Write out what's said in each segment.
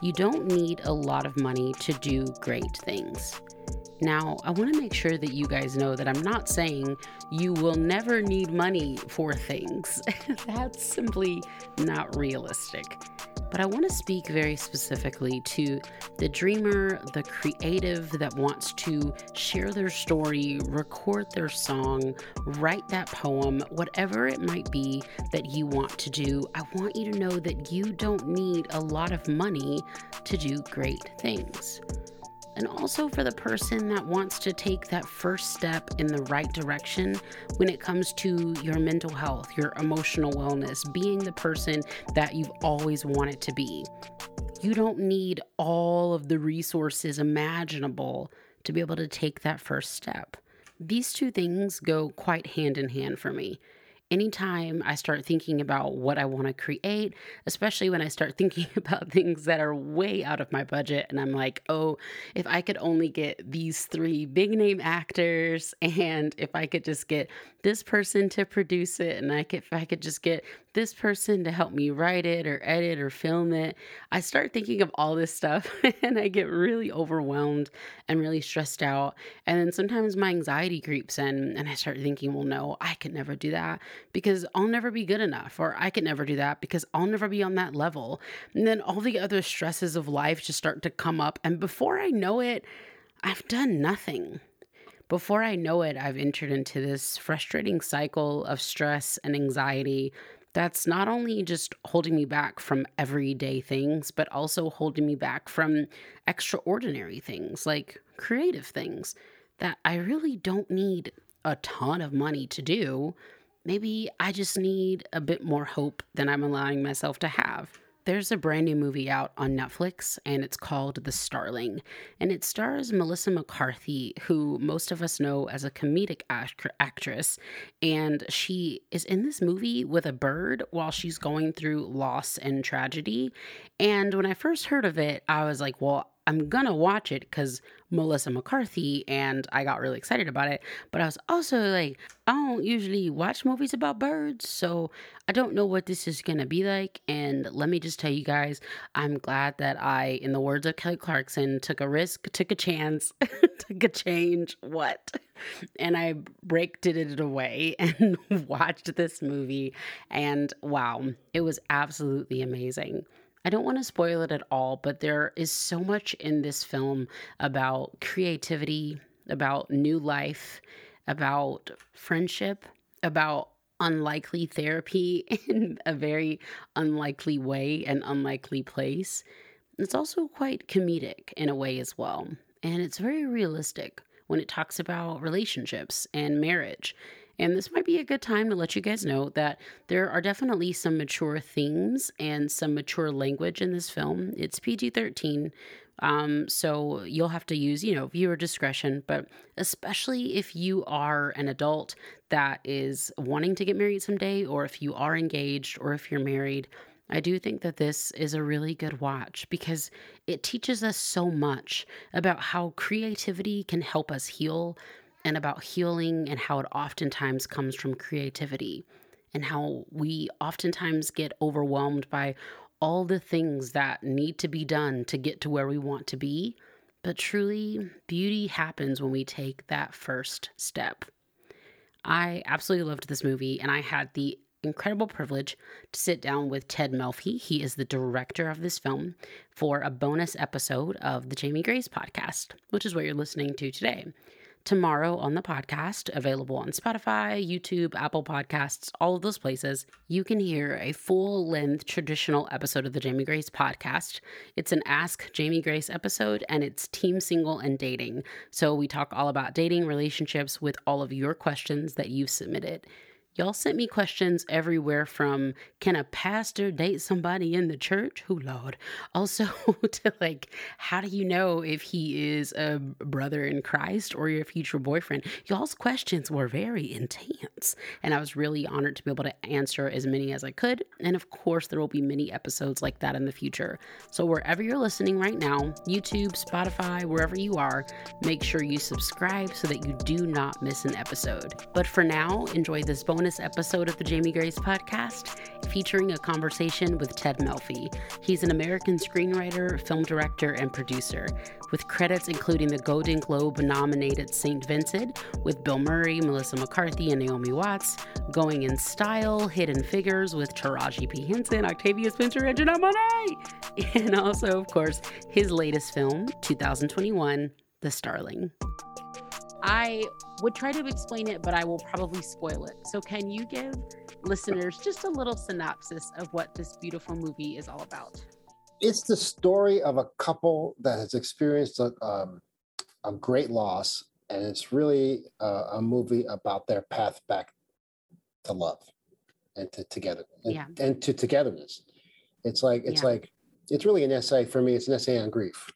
You don't need a lot of money to do great things. Now, I want to make sure that you guys know that I'm not saying you will never need money for things. That's simply not realistic. But I want to speak very specifically to the dreamer, the creative that wants to share their story, record their song, write that poem, whatever it might be that you want to do. I want you to know that you don't need a lot of money to do great things and also for the person that wants to take that first step in the right direction when it comes to your mental health, your emotional wellness, being the person that you've always wanted to be. You don't need all of the resources imaginable to be able to take that first step. These two things go quite hand in hand for me anytime I start thinking about what I want to create, especially when I start thinking about things that are way out of my budget, and I'm like, oh, if I could only get these three big name actors, and if I could just get this person to produce it, and I could, if I could just get this person to help me write it or edit or film it, I start thinking of all this stuff and I get really overwhelmed and really stressed out. And then sometimes my anxiety creeps in and I start thinking, well, no, I could never do that because I'll never be good enough, or I could never do that because I'll never be on that level. And then all the other stresses of life just start to come up. And before I know it, I've done nothing. Before I know it, I've entered into this frustrating cycle of stress and anxiety that's not only just holding me back from everyday things, but also holding me back from extraordinary things like creative things that I really don't need a ton of money to do. Maybe I just need a bit more hope than I'm allowing myself to have. There's a brand new movie out on Netflix and it's called The Starling. And it stars Melissa McCarthy, who most of us know as a comedic act- actress. And she is in this movie with a bird while she's going through loss and tragedy. And when I first heard of it, I was like, well, I'm gonna watch it because Melissa McCarthy and I got really excited about it. But I was also like, I don't usually watch movies about birds, so I don't know what this is gonna be like. And let me just tell you guys, I'm glad that I, in the words of Kelly Clarkson, took a risk, took a chance, took a change, what? And I breaked it away and watched this movie. And wow, it was absolutely amazing. I don't want to spoil it at all, but there is so much in this film about creativity, about new life, about friendship, about unlikely therapy in a very unlikely way and unlikely place. It's also quite comedic in a way as well. And it's very realistic when it talks about relationships and marriage and this might be a good time to let you guys know that there are definitely some mature themes and some mature language in this film. It's PG 13. Um, so you'll have to use, you know, viewer discretion, but especially if you are an adult that is wanting to get married someday, or if you are engaged, or if you're married, I do think that this is a really good watch because it teaches us so much about how creativity can help us heal, and about healing and how it oftentimes comes from creativity and how we oftentimes get overwhelmed by all the things that need to be done to get to where we want to be. But truly, beauty happens when we take that first step. I absolutely loved this movie, and I had the incredible privilege to sit down with Ted Melfi. He is the director of this film for a bonus episode of the Jamie Grace podcast, which is what you're listening to today tomorrow on the podcast, available on Spotify, YouTube, Apple Podcasts, all of those places. You can hear a full length traditional episode of the Jamie Grace podcast. It's an Ask Jamie Grace episode and it's team single and dating. So we talk all about dating, relationships with all of your questions that you've submitted. Y'all sent me questions everywhere from can a pastor date somebody in the church? Who, Lord? Also, to like, how do you know if he is a brother in Christ or your future boyfriend? Y'all's questions were very intense. And I was really honored to be able to answer as many as I could. And of course, there will be many episodes like that in the future. So, wherever you're listening right now, YouTube, Spotify, wherever you are, make sure you subscribe so that you do not miss an episode. But for now, enjoy this bonus bonus episode of the Jamie Grace podcast featuring a conversation with Ted Melfi. He's an American screenwriter, film director, and producer, with credits including the Golden Globe nominated St. Vincent with Bill Murray, Melissa McCarthy, and Naomi Watts, Going in Style, Hidden Figures with Taraji P. Henson, Octavia Spencer, and Janelle Monáe, and also, of course, his latest film, 2021, The Starling. I would try to explain it, but I will probably spoil it. So, can you give listeners just a little synopsis of what this beautiful movie is all about? It's the story of a couple that has experienced a, um, a great loss, and it's really uh, a movie about their path back to love and to together and, Yeah. and to togetherness. It's like it's Yeah. like it's really an essay for me. It's an essay on grief.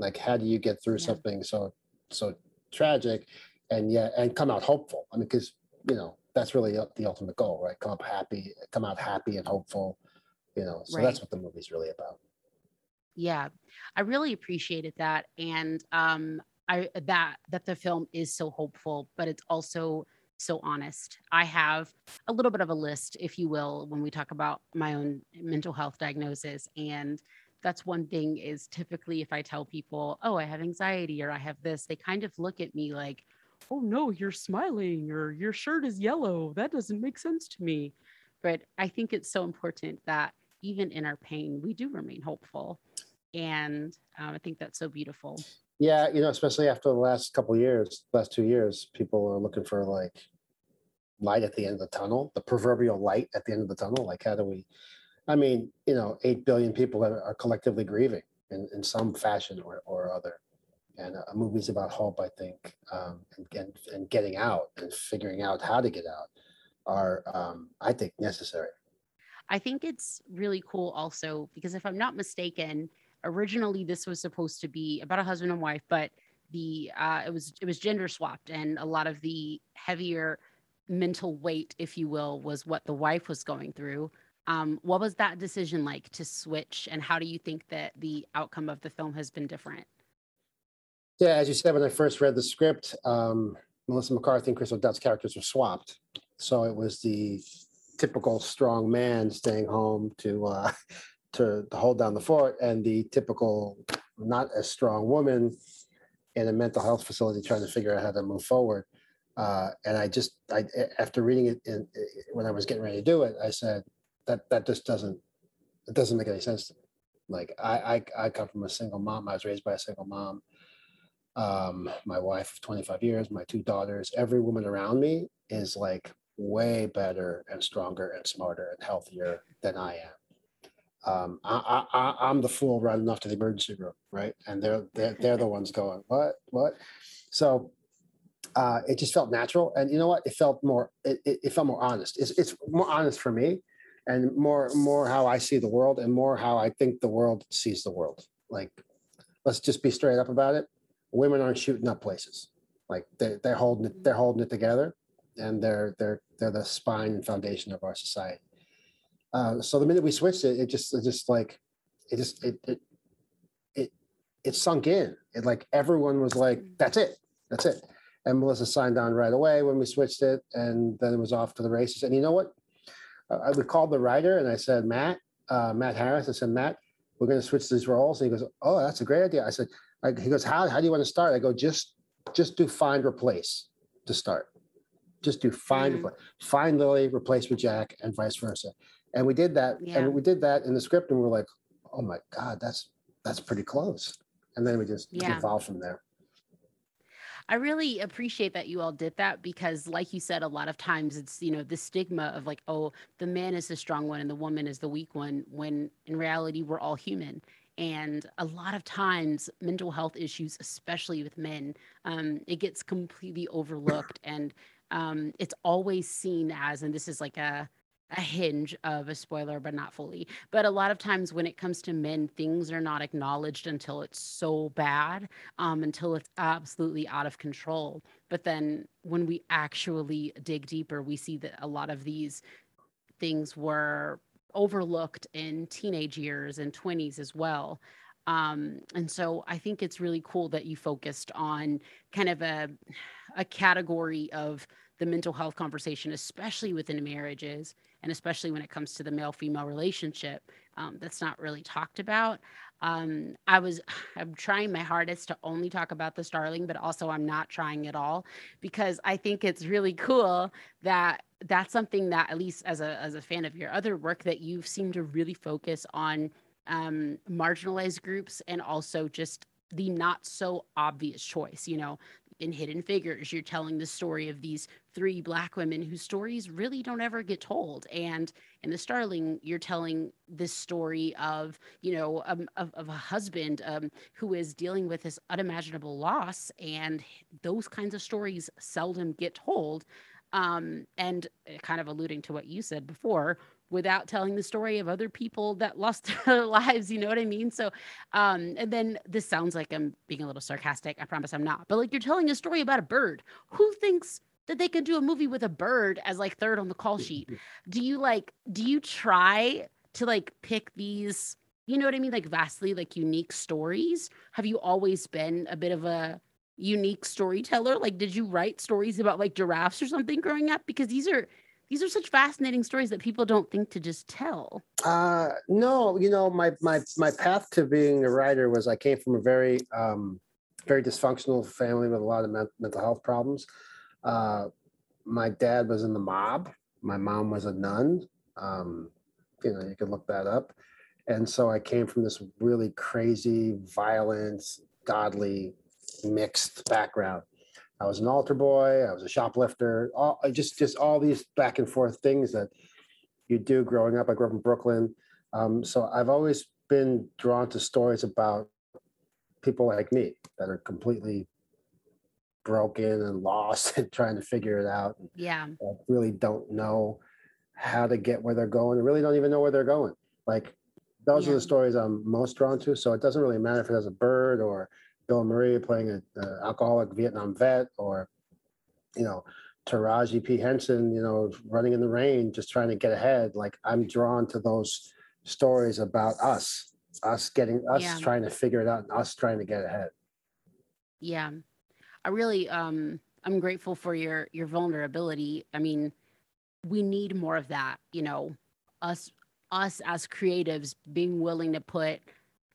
Like how do you get through Yeah. something so so tragic, and yet and come out hopeful? I mean, because you know that's really the ultimate goal, right? Come up happy, come out happy and hopeful. You know, so Right. that's what the movie's really about. Yeah, I really appreciated that, and um, I that that the film is so hopeful, but it's also so honest. I have a little bit of a list, if you will, when we talk about my own mental health diagnosis, and that's one thing is typically if I tell people, "Oh, I have anxiety" or "I have this," they kind of look at me like, "Oh no, you're smiling," or "Your shirt is yellow." That doesn't make sense to me. But I think it's so important that even in our pain, we do remain hopeful and um, I think that's so beautiful. Yeah, you know, especially after the last couple years, last two years, people are looking for like light at the end of the tunnel, the proverbial light at the end of the tunnel. Like, how do we? I mean, you know, eight billion people are, collectively grieving in, in some fashion or, or other. And a movie's about hope, I think, um, and, and and getting out and figuring out how to get out are, um, I think, necessary. I think it's really cool also because if I'm not mistaken, originally this was supposed to be about a husband and wife, but the uh, it was it was gender swapped, and a lot of the heavier mental weight, if you will, was what the wife was going through. Um, what was that decision like to switch, and how do you think that the outcome of the film has been different? Yeah, as you said, when I first read the script, um, Melissa McCarthy and Chris O'Dowd's characters were swapped. So it was the typical strong man staying home to uh, to, to hold down the fort, and the typical not as strong woman in a mental health facility trying to figure out how to move forward. Uh, and I just, I after reading it, in, when I was getting ready to do it, I said that that just doesn't it doesn't make any sense to me. Like I, I I come from a single mom. I was raised by a single mom um, my wife of 25 years, my two daughters, every woman around me is like way better and stronger and smarter and healthier than I am. Um, I, I, I'm the fool running off to the emergency room, right? And they're they're, they're the ones going, what, what? So uh, it just felt natural, and you know what? It felt more it, it, it felt more honest. It's it's more honest for me, and more more how I see the world, and more how I think the world sees the world. Like, let's just be straight up about it women aren't shooting up places. Like they're, they're holding it, they're holding it together, and they're they're they're the spine and foundation of our society. Uh, so the minute we switched it, it just it just like it just it it it it sunk in. It like everyone was like, "That's it, that's it." And Melissa signed on right away when we switched it, and then it was off to the races. And you know what? Uh, I would call the writer and I said, "Matt, uh, Matt Harris." I said, "Matt, we're going to switch these roles." And he goes, "Oh, that's a great idea." I said, I, he goes, how, how do you want to start? I go, just, just do find replace to start. Just do find, Mhm. replace, find Lily, replace with Jack and vice versa. And we did that. Yeah. And we did that in the script and we are like, oh my God, that's, that's pretty close. And then we just Yeah. evolved from there. I really appreciate that you all did that because, like you said, a lot of times it's, you know, the stigma of like, oh, the man is the strong one and the woman is the weak one, when in reality, we're all human. And a lot of times, mental health issues, especially with men, um, it gets completely overlooked. And um, it's always seen as, and this is like a, a hinge of a spoiler, but not fully. But a lot of times when it comes to men, things are not acknowledged until it's so bad, um, until it's absolutely out of control. But then when we actually dig deeper, we see that a lot of these things were overlooked in teenage years and 20s as well. Um, and so I think it's really cool that you focused on kind of a, a category of the mental health conversation, especially within marriages and especially when it comes to the male female relationship. Um, that's not really talked about. Um, I was, I'm trying my hardest to only talk about the Starling, but also I'm not trying at all because I think it's really cool that that's something that at least as a as a fan of your other work that you seem to really focus on um, marginalized groups and also just the not so obvious choice. You know, in Hidden Figures, you're telling the story of these three Black women whose stories really don't ever get told. And in The Starling, you're telling this story of, you know, um, of, of, a husband um, who is dealing with this unimaginable loss. And those kinds of stories seldom get told. Um, and uh, kind of alluding to what you said before, without telling the story of other people that lost their lives you know what i mean? So um and then this sounds like i'm being a little sarcastic i promise i'm not but like you're telling a story about a bird. Who thinks that they could do a movie with a bird as like third on the call sheet? Do you like do you try to like pick these you know what i mean like vastly like unique stories? Have you always been a bit of a unique storyteller? Like did you write stories about like giraffes or something growing up? Because these are these are such fascinating stories that people don't think to just tell. Uh, no, you know, my my my path to being a writer was I came from a very um, very dysfunctional family with a lot of mental health problems. Uh, my dad was in the mob. My mom was a nun. Um, you know, you can look that up. And so I came from this really crazy, violent, godly, mixed background. I was an altar boy. I was a shoplifter. All just just all these back and forth things that you do growing up. I grew up in Brooklyn, um, so I've always been drawn to stories about people like me that are completely broken and lost and trying to figure it out. Yeah, really don't know how to get where they're going. Really don't even know where they're going. Like those yeah. are the stories I'm most drawn to. So it doesn't really matter if it has a bird or Bill Murray playing an alcoholic Vietnam vet, or you know, Taraji P Henson, you know, running in the rain, just trying to get ahead. Like I'm drawn to those stories about us, us getting us yeah. trying to figure it out, and us trying to get ahead. Yeah, I really, um, I'm grateful for your your vulnerability. I mean, we need more of that. You know, us us as creatives being willing to put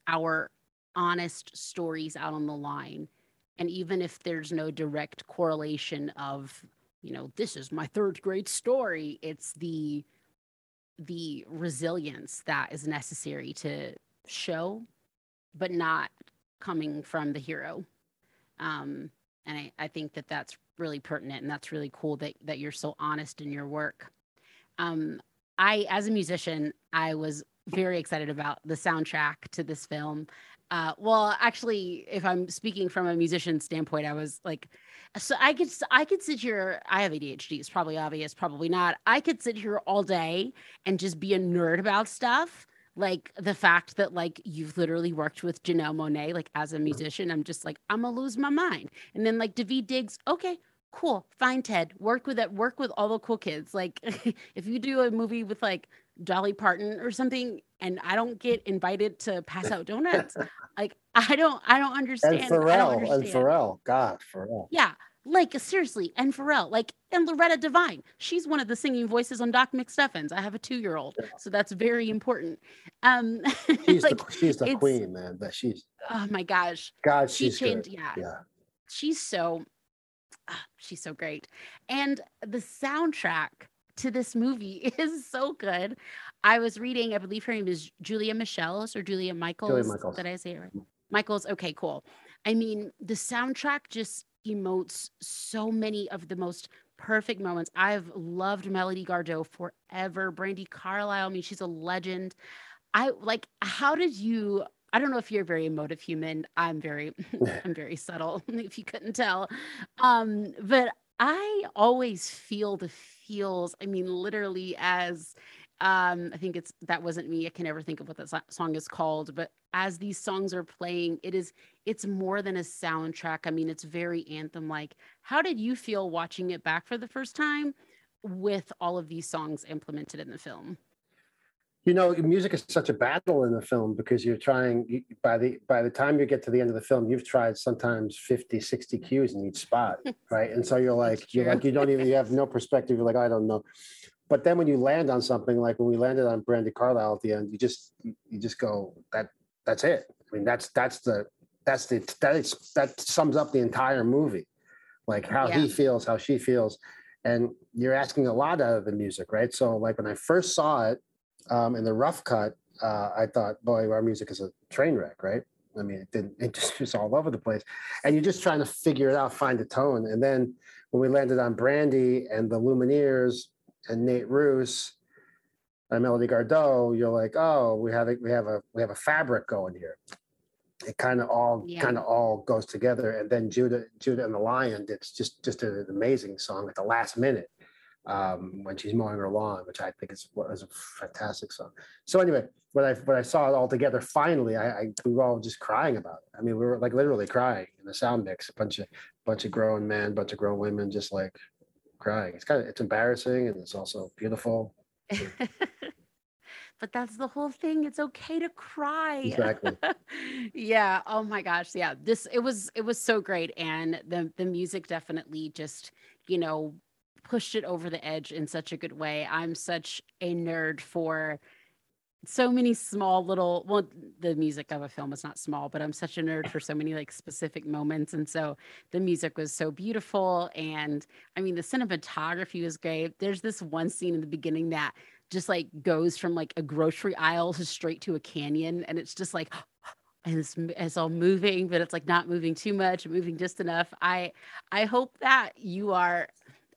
our honest stories out on the line. And even if there's no direct correlation of, you know, this is my third grade story, it's the the resilience that is necessary to show, but not coming from the hero. Um, and I, I think that that's really pertinent and that's really cool that, that you're so honest in your work. Um, I, as a musician, I was very excited about the soundtrack to this film. Uh, well, actually, if I'm speaking from a musician standpoint, I was like, so I could I could sit here. I have ADHD. It's probably obvious, probably not. I could sit here all day and just be a nerd about stuff. Like the fact that like you've literally worked with Janelle Monáe, like as a musician, I'm just like I'm gonna lose my mind. And then like Daveed Diggs, okay, cool, fine, Ted, work with it, work with all the cool kids. Like if you do a movie with like Dolly Parton or something, and I don't get invited to pass out donuts. like I don't, I don't understand. And Pharrell, understand. and Pharrell, God, Pharrell. Yeah, like seriously, and Pharrell, like, and Loretta Devine. She's one of the singing voices on Doc McStuffins. I have a two-year-old, so that's very important. Um, she's like, the she's the queen, man. But she's oh my gosh, God, she's she changed. Good. Yeah, yeah, she's so, ah, she's so great, and the soundtrack to this movie is so good. I was reading, I believe her name is Julia Michels or Julia Michaels. Julia Michaels. Did I say it right? Michaels. Okay, cool. I mean, the soundtrack just emotes so many of the most perfect moments. I've loved Melody Gardot forever. Brandi Carlile, I mean, she's a legend. I like, how did you? I don't know if you're a very emotive human. I'm very, I'm very subtle, if you couldn't tell. Um, but I always feel the feels. I mean, literally as um i think it's that wasn't me i can never think of what that song is called but as these songs are playing it is it's more than a soundtrack i mean it's very anthem like how did you feel watching it back for the first time with all of these songs implemented in the film you know music is such a battle in the film because you're trying by the by the time you get to the end of the film you've tried sometimes 50 60 cues in each spot right? And so you're like you're like you don't even you have no perspective. You're like i don't know. But then when you land on something like when we landed on brandi carlile at the end you just you just go that that's it. I mean that's that's the that's the that is that sums up the entire movie like how yeah. he feels how she feels. And you're asking a lot out of the music right? So like when i first saw it um, in the rough cut, uh, I thought, boy, our music is a train wreck, right? I mean, it didn't, it just was all over the place. And you're just trying to figure it out, find a tone. And then when we landed on Brandi and the Lumineers and Nate Ruess and Melody Gardot, you're like, oh, we have a, we have a we have a fabric going here. It kind of all yeah. kind of all goes together. And then Judah Judah and the Lion, it's just just an amazing song at the last minute um, when she's mowing her lawn, which I think is was a fantastic song. So anyway, when I when I saw it all together, finally, I, I, we were all just crying about it. I mean, we were like literally crying in the sound mix. A bunch of bunch of grown men, bunch of grown women, just like crying. It's kind of it's embarrassing and it's also beautiful. but that's the whole thing it's okay to cry exactly yeah oh my gosh yeah this it was it was so great and the the music definitely just you know pushed it over the edge in such a good way. I'm such a nerd for so many small little well the music of a film is not small but i'm such a nerd for so many like specific moments. And so the music was so beautiful. And i mean the cinematography was great. There's this one scene in the beginning that just like goes from like a grocery aisle to straight to a canyon. And it's just like and it's, it's all moving but it's like not moving too much moving just enough. I i hope that you are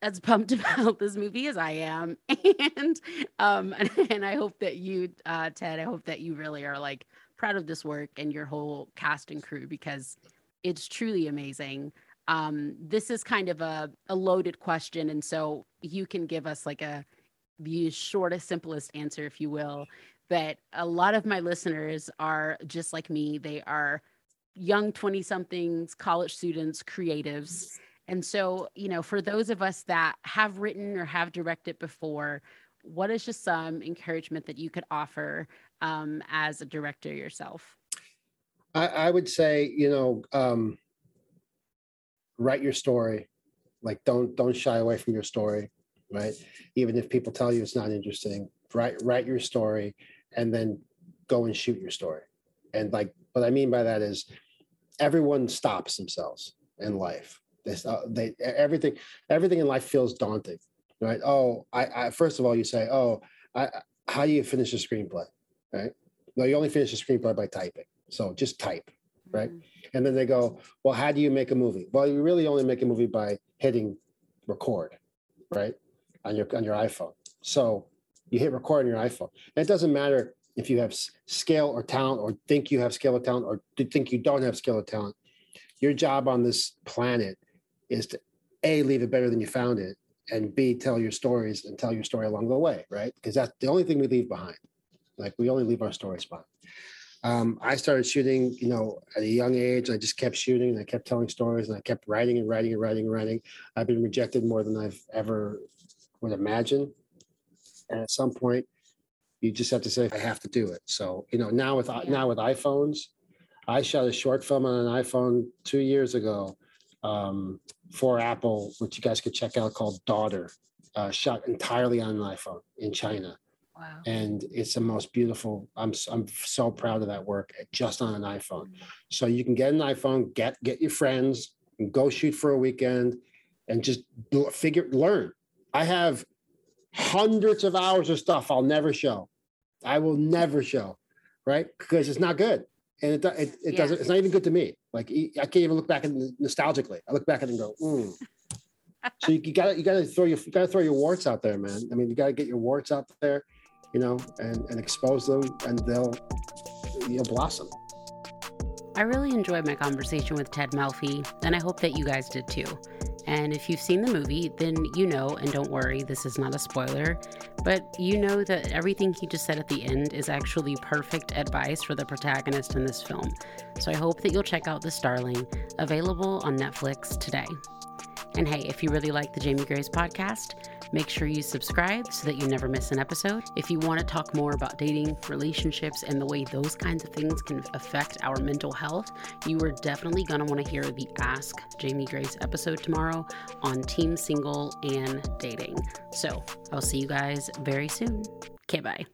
as pumped about this movie as I am, and um, and, and I hope that you, uh, Ted, I hope that you really are like proud of this work and your whole cast and crew because it's truly amazing. Um, this is kind of a, a loaded question, and so you can give us like a the shortest, simplest answer, if you will. But a lot of my listeners are just like me; they are young 20 somethings, college students, creatives and so, you know, for those of us that have written or have directed before, what is just some encouragement that you could offer um, as a director yourself? I, I would say, you know, um, write your story. Like, don't don't shy away from your story, right? Even if people tell you it's not interesting, write write your story, and then go and shoot your story. And like, what I mean by that is, everyone stops themselves in life this uh, they everything everything in life feels daunting, right? Oh, I, I first of all you say, oh, I, how do you finish a screenplay, right? No, you only finish a screenplay by typing. So just type, right? Mm-hmm. And then they go, well, how do you make a movie? Well, you really only make a movie by hitting record, right, on your on your iPhone. So you hit record on your iPhone. And it doesn't matter if you have scale or talent, or think you have scale or talent, or think you don't have scale or talent. Your job on this planet is to a leave it better than you found it and b tell your stories and tell your story along the way right? Because that's the only thing we leave behind. Like we only leave our stories behind. Um, i started shooting you know at a young age i just kept shooting and i kept telling stories and i kept writing and writing and writing and writing. I've been rejected more than i've ever would imagine. And at some point you just have to say i have to do it. So you know now with yeah. now with iphones i shot a short film on an iphone two years ago um, for Apple, which you guys could check out called Daughter, uh, shot entirely on an iPhone in China. Wow. And it's the most beautiful. I'm I'm so proud of that work just on an iPhone. Mm-hmm. So you can get an iPhone, get get your friends, and go shoot for a weekend, and just do, figure learn. I have hundreds of hours of stuff I'll never show. I will never show, right? Because it's not good and it it, it yeah. doesn't. It's not even good to me. Like I can't even look back at nostalgically. I look back at it and go, mm. so you, you gotta you gotta throw your you gotta throw your warts out there, man. I mean, you gotta get your warts out there, you know, and and expose them, and they'll you'll blossom. I really enjoyed my conversation with Ted Melfi, and I hope that you guys did too. And if you've seen the movie, then you know, and don't worry, this is not a spoiler, but you know that everything he just said at the end is actually perfect advice for the protagonist in this film. So I hope that you'll check out The Starling, available on Netflix today. And hey, if you really like the Jamie Grace podcast, make sure you subscribe so that you never miss an episode. If you want to talk more about dating, relationships, and the way those kinds of things can affect our mental health, you are definitely going to want to hear the Ask Jamie Grace episode tomorrow on Team Single and Dating. So I'll see you guys very soon. Okay, bye.